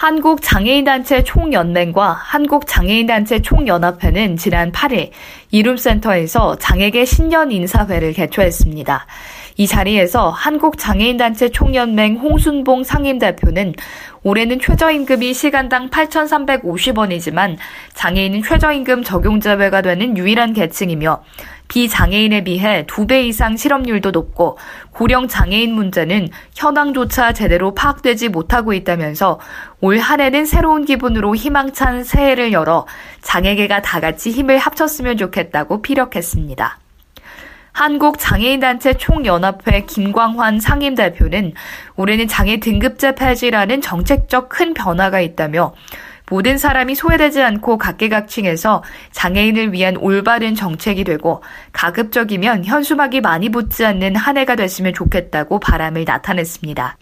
한국장애인단체 총연맹과 한국장애인단체 총연합회는 지난 8일 이룸센터에서 장애계 신년 인사회를 개최했습니다. 이 자리에서 한국장애인단체 총연맹 홍순봉 상임대표는 올해는 최저임금이 시간당 8,350원이지만 장애인은 최저임금 적용 제외가 되는 유일한 계층이며 비장애인에 비해 두배 이상 실업률도 높고 고령 장애인 문제는 현황조차 제대로 파악되지 못하고 있다면서 올 한해는 새로운 기분으로 희망찬 새해를 열어 장애계가 다 같이 힘을 합쳤으면 좋겠다고 피력했습니다. 한국장애인단체 총연합회 김광환 상임대표는 올해는 장애 등급제 폐지라는 정책적 큰 변화가 있다며 모든 사람이 소외되지 않고 각계각층에서 장애인을 위한 올바른 정책이 되고 가급적이면 현수막이 많이 붙지 않는 한 해가 됐으면 좋겠다고 바람을 나타냈습니다.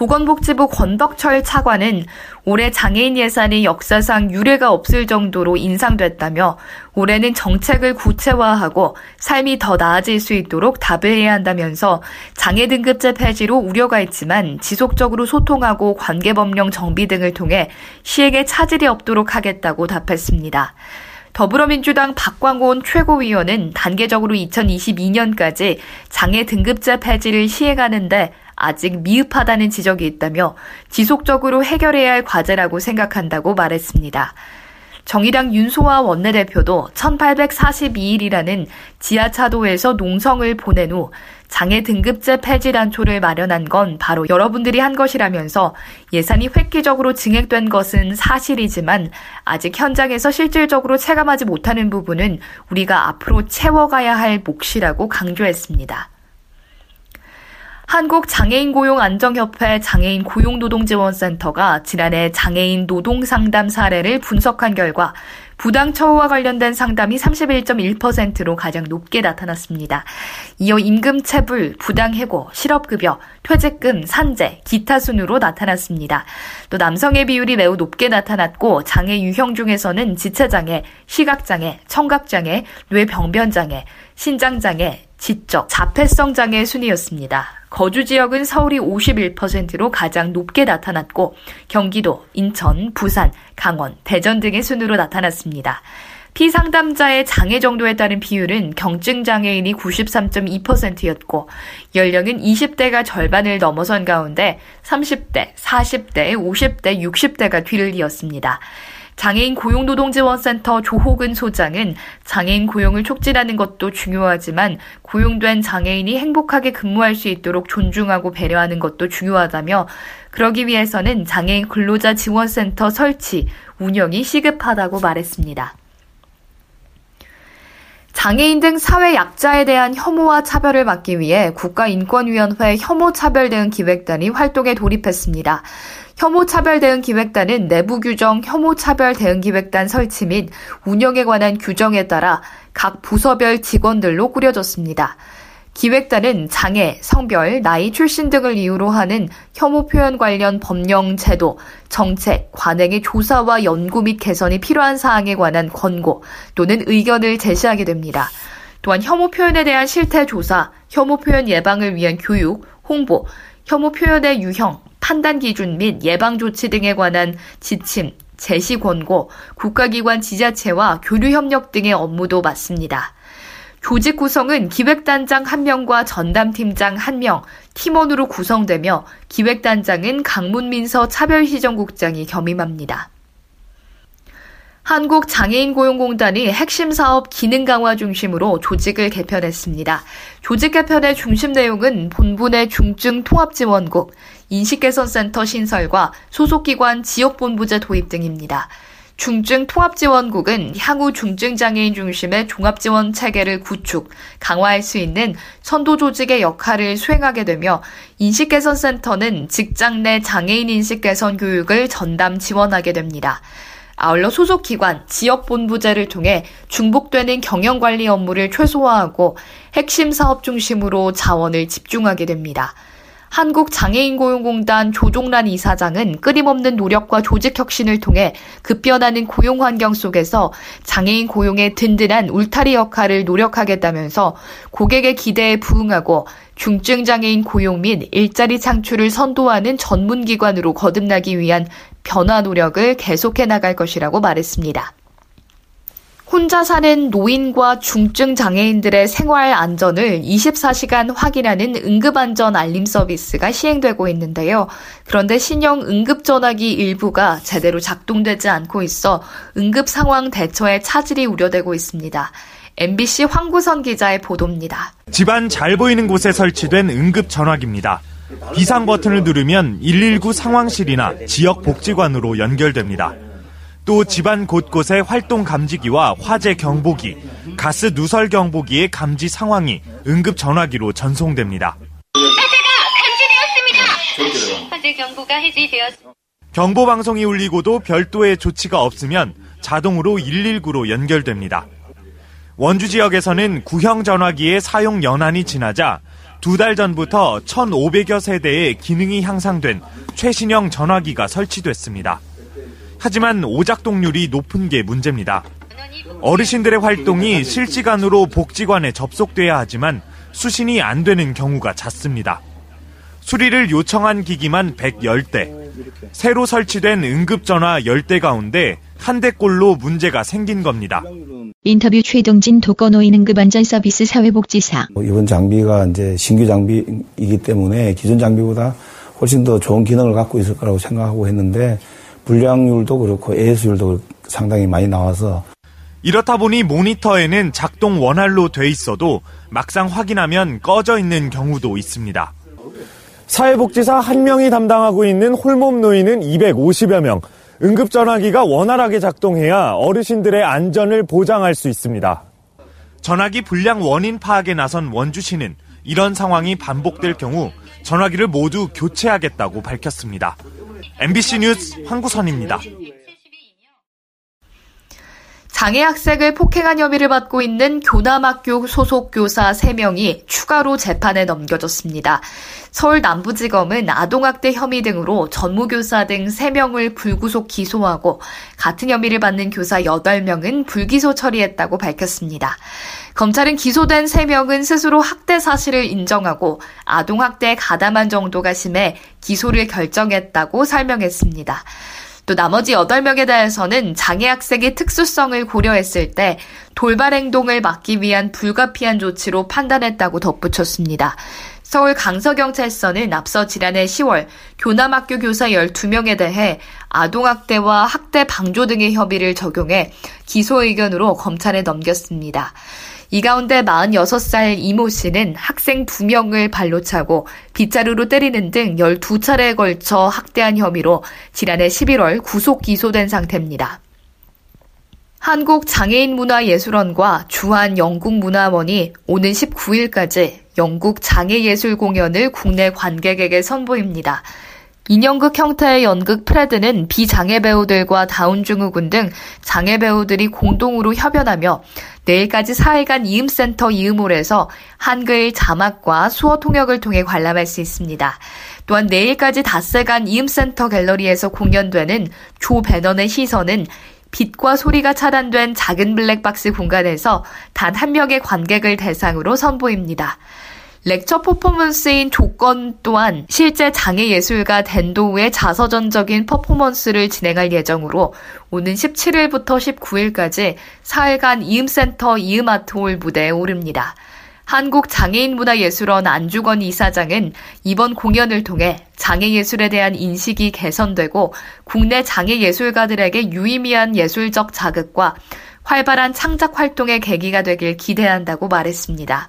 보건복지부 권덕철 차관은 올해 장애인 예산이 역사상 유례가 없을 정도로 인상됐다며 올해는 정책을 구체화하고 삶이 더 나아질 수 있도록 답을 해야 한다면서 장애 등급제 폐지로 우려가 있지만 지속적으로 소통하고 관계법령 정비 등을 통해 시에게 차질이 없도록 하겠다고 답했습니다. 더불어민주당 박광온 최고위원은 단계적으로 2022년까지 장애 등급제 폐지를 시행하는데 아직 미흡하다는 지적이 있다며 지속적으로 해결해야 할 과제라고 생각한다고 말했습니다. 정의당 윤소아 원내대표도 1842일이라는 지하차도에서 농성을 보낸 후 장애 등급제 폐지 단초를 마련한 건 바로 여러분들이 한 것이라면서 예산이 획기적으로 증액된 것은 사실이지만 아직 현장에서 실질적으로 체감하지 못하는 부분은 우리가 앞으로 채워가야 할 몫이라고 강조했습니다. 한국장애인고용안정협회 장애인 고용노동지원센터가 지난해 장애인 노동 상담 사례를 분석한 결과 부당 처우와 관련된 상담이 31.1%로 가장 높게 나타났습니다. 이어 임금 체불, 부당 해고, 실업급여, 퇴직금, 산재, 기타 순으로 나타났습니다. 또 남성의 비율이 매우 높게 나타났고 장애 유형 중에서는 지체장애, 시각장애, 청각장애, 뇌병변장애, 신장장애, 지적, 자폐성 장애 순이었습니다. 거주 지역은 서울이 51%로 가장 높게 나타났고 경기도, 인천, 부산, 강원, 대전 등의 순으로 나타났습니다. 피상담자의 장애 정도에 따른 비율은 경증 장애인이 93.2%였고 연령은 20대가 절반을 넘어선 가운데 30대, 40대, 50대, 60대가 뒤를 이었습니다. 장애인 고용노동지원센터 조호근 소장은 장애인 고용을 촉진하는 것도 중요하지만 고용된 장애인이 행복하게 근무할 수 있도록 존중하고 배려하는 것도 중요하다며 그러기 위해서는 장애인 근로자 지원센터 설치, 운영이 시급하다고 말했습니다. 장애인 등 사회 약자에 대한 혐오와 차별을 막기 위해 국가인권위원회 혐오차별 대응 기획단이 활동에 돌입했습니다. 혐오차별 대응 기획단은 내부 규정 혐오차별 대응 기획단 설치 및 운영에 관한 규정에 따라 각 부서별 직원들로 꾸려졌습니다. 기획단은 장애, 성별, 나이, 출신 등을 이유로 하는 혐오 표현 관련 법령 제도, 정책, 관행의 조사와 연구 및 개선이 필요한 사항에 관한 권고 또는 의견을 제시하게 됩니다. 또한 혐오 표현에 대한 실태 조사, 혐오 표현 예방을 위한 교육, 홍보, 혐오 표현의 유형, 판단 기준 및 예방 조치 등에 관한 지침, 제시 권고, 국가기관 지자체와 교류 협력 등의 업무도 맡습니다. 조직 구성은 기획단장 1명과 전담팀장 1명, 팀원으로 구성되며 기획단장은 강문민서 차별시정국장이 겸임합니다. 한국장애인고용공단이 핵심 사업 기능 강화 중심으로 조직을 개편했습니다. 조직 개편의 중심 내용은 본부 내 중증 통합 지원국, 인식개선센터 신설과 소속기관 지역본부제 도입 등입니다. 중증 통합지원국은 향후 중증장애인 중심의 종합지원 체계를 구축, 강화할 수 있는 선도 조직의 역할을 수행하게 되며 인식개선센터는 직장 내 장애인 인식 개선 교육을 전담 지원하게 됩니다. 아울러 소속 기관, 지역본부제를 통해 중복되는 경영관리 업무를 최소화하고 핵심 사업 중심으로 자원을 집중하게 됩니다. 한국장애인고용공단 조종란 이사장은 끊임없는 노력과 조직혁신을 통해 급변하는 고용 환경 속에서 장애인 고용의 든든한 울타리 역할을 노력하겠다면서 고객의 기대에 부응하고 중증장애인 고용 및 일자리 창출을 선도하는 전문기관으로 거듭나기 위한 변화 노력을 계속해 나갈 것이라고 말했습니다. 혼자 사는 노인과 중증 장애인들의 생활 안전을 24시간 확인하는 응급안전 알림 서비스가 시행되고 있는데요. 그런데 신형 응급전화기 일부가 제대로 작동되지 않고 있어 응급 상황 대처에 차질이 우려되고 있습니다. MBC 황구선 기자의 보도입니다. 집안 잘 보이는 곳에 설치된 응급 전화기입니다. 비상 버튼을 누르면 119 상황실이나 지역 복지관으로 연결됩니다. 또 집안 곳곳에 활동 감지기와 화재 경보기, 가스 누설 경보기의 감지 상황이 응급 전화기로 전송됩니다. 화재가 감지되었습니다. 화재 경보가 해제되었습니다. 경보 방송이 울리고도 별도의 조치가 없으면 자동으로 119로 연결됩니다. 원주 지역에서는 구형 전화기의 사용 연한이 지나자 두 달 전부터 1,500여 세대의 기능이 향상된 최신형 전화기가 설치됐습니다. 하지만 오작동률이 높은 게 문제입니다. 어르신들의 활동이 실시간으로 복지관에 접속돼야 하지만 수신이 안 되는 경우가 잦습니다. 수리를 요청한 기기만 110대, 새로 설치된 응급전화 10대 가운데 한 대꼴로 문제가 생긴 겁니다. 인터뷰 최동진 독거노인 응급안전 서비스 사회복지사. 뭐 이번 장비가 이제 신규 장비이기 때문에 기존 장비보다 훨씬 더 좋은 기능을 갖고 있을 거라고 생각하고 했는데 불량률도 그렇고 AS율도 상당히 많이 나와서 이렇다 보니 모니터에는 작동 원활로 돼 있어도 막상 확인하면 꺼져 있는 경우도 있습니다. 사회복지사 한 명이 담당하고 있는 홀몸 노인은 250여 명. 응급전화기가 원활하게 작동해야 어르신들의 안전을 보장할 수 있습니다. 전화기 불량 원인 파악에 나선 원주시는 이런 상황이 반복될 경우 전화기를 모두 교체하겠다고 밝혔습니다. MBC 뉴스 황구선입니다. 장애 학생을 폭행한 혐의를 받고 있는 교남학교 소속 교사 3명이 추가로 재판에 넘겨졌습니다. 서울 남부지검은 아동학대 혐의 등으로 전무교사 등 3명을 불구속 기소하고 같은 혐의를 받는 교사 8명은 불기소 처리했다고 밝혔습니다. 검찰은 기소된 3명은 스스로 학대 사실을 인정하고 아동학대에 가담한 정도가 심해 기소를 결정했다고 설명했습니다. 또 나머지 8명에 대해서는 장애 학생의 특수성을 고려했을 때 돌발 행동을 막기 위한 불가피한 조치로 판단했다고 덧붙였습니다. 서울 강서경찰서는 앞서 지난해 10월 교남학교 교사 12명에 대해 아동학대와 학대 방조 등의 혐의를 적용해 기소 의견으로 검찰에 넘겼습니다. 이 가운데 46살 이모 씨는 학생 2명을 발로 차고 빗자루로 때리는 등 12차례에 걸쳐 학대한 혐의로 지난해 11월 구속 기소된 상태입니다. 한국장애인문화예술원과 주한영국문화원이 오는 19일까지 영국 장애예술 공연을 국내 관객에게 선보입니다. 인형극 형태의 연극 프레드는 비장애 배우들과 다운 증후군 등 장애 배우들이 공동으로 협연하며 내일까지 4일간 이음센터 이음홀에서 한글 자막과 수어 통역을 통해 관람할 수 있습니다. 또한 내일까지 닷새간 이음센터 갤러리에서 공연되는 조 배넌의 시선은 빛과 소리가 차단된 작은 블랙박스 공간에서 단 한 명의 관객을 대상으로 선보입니다. 렉처 퍼포먼스인 조건 또한 실제 장애 예술가 덴도우의 자서전적인 퍼포먼스를 진행할 예정으로 오는 17일부터 19일까지 4일간 이음센터 이음아트홀 무대에 오릅니다. 한국장애인문화예술원 안주건 이사장은 이번 공연을 통해 장애예술에 대한 인식이 개선되고 국내 장애예술가들에게 유의미한 예술적 자극과 활발한 창작 활동의 계기가 되길 기대한다고 말했습니다.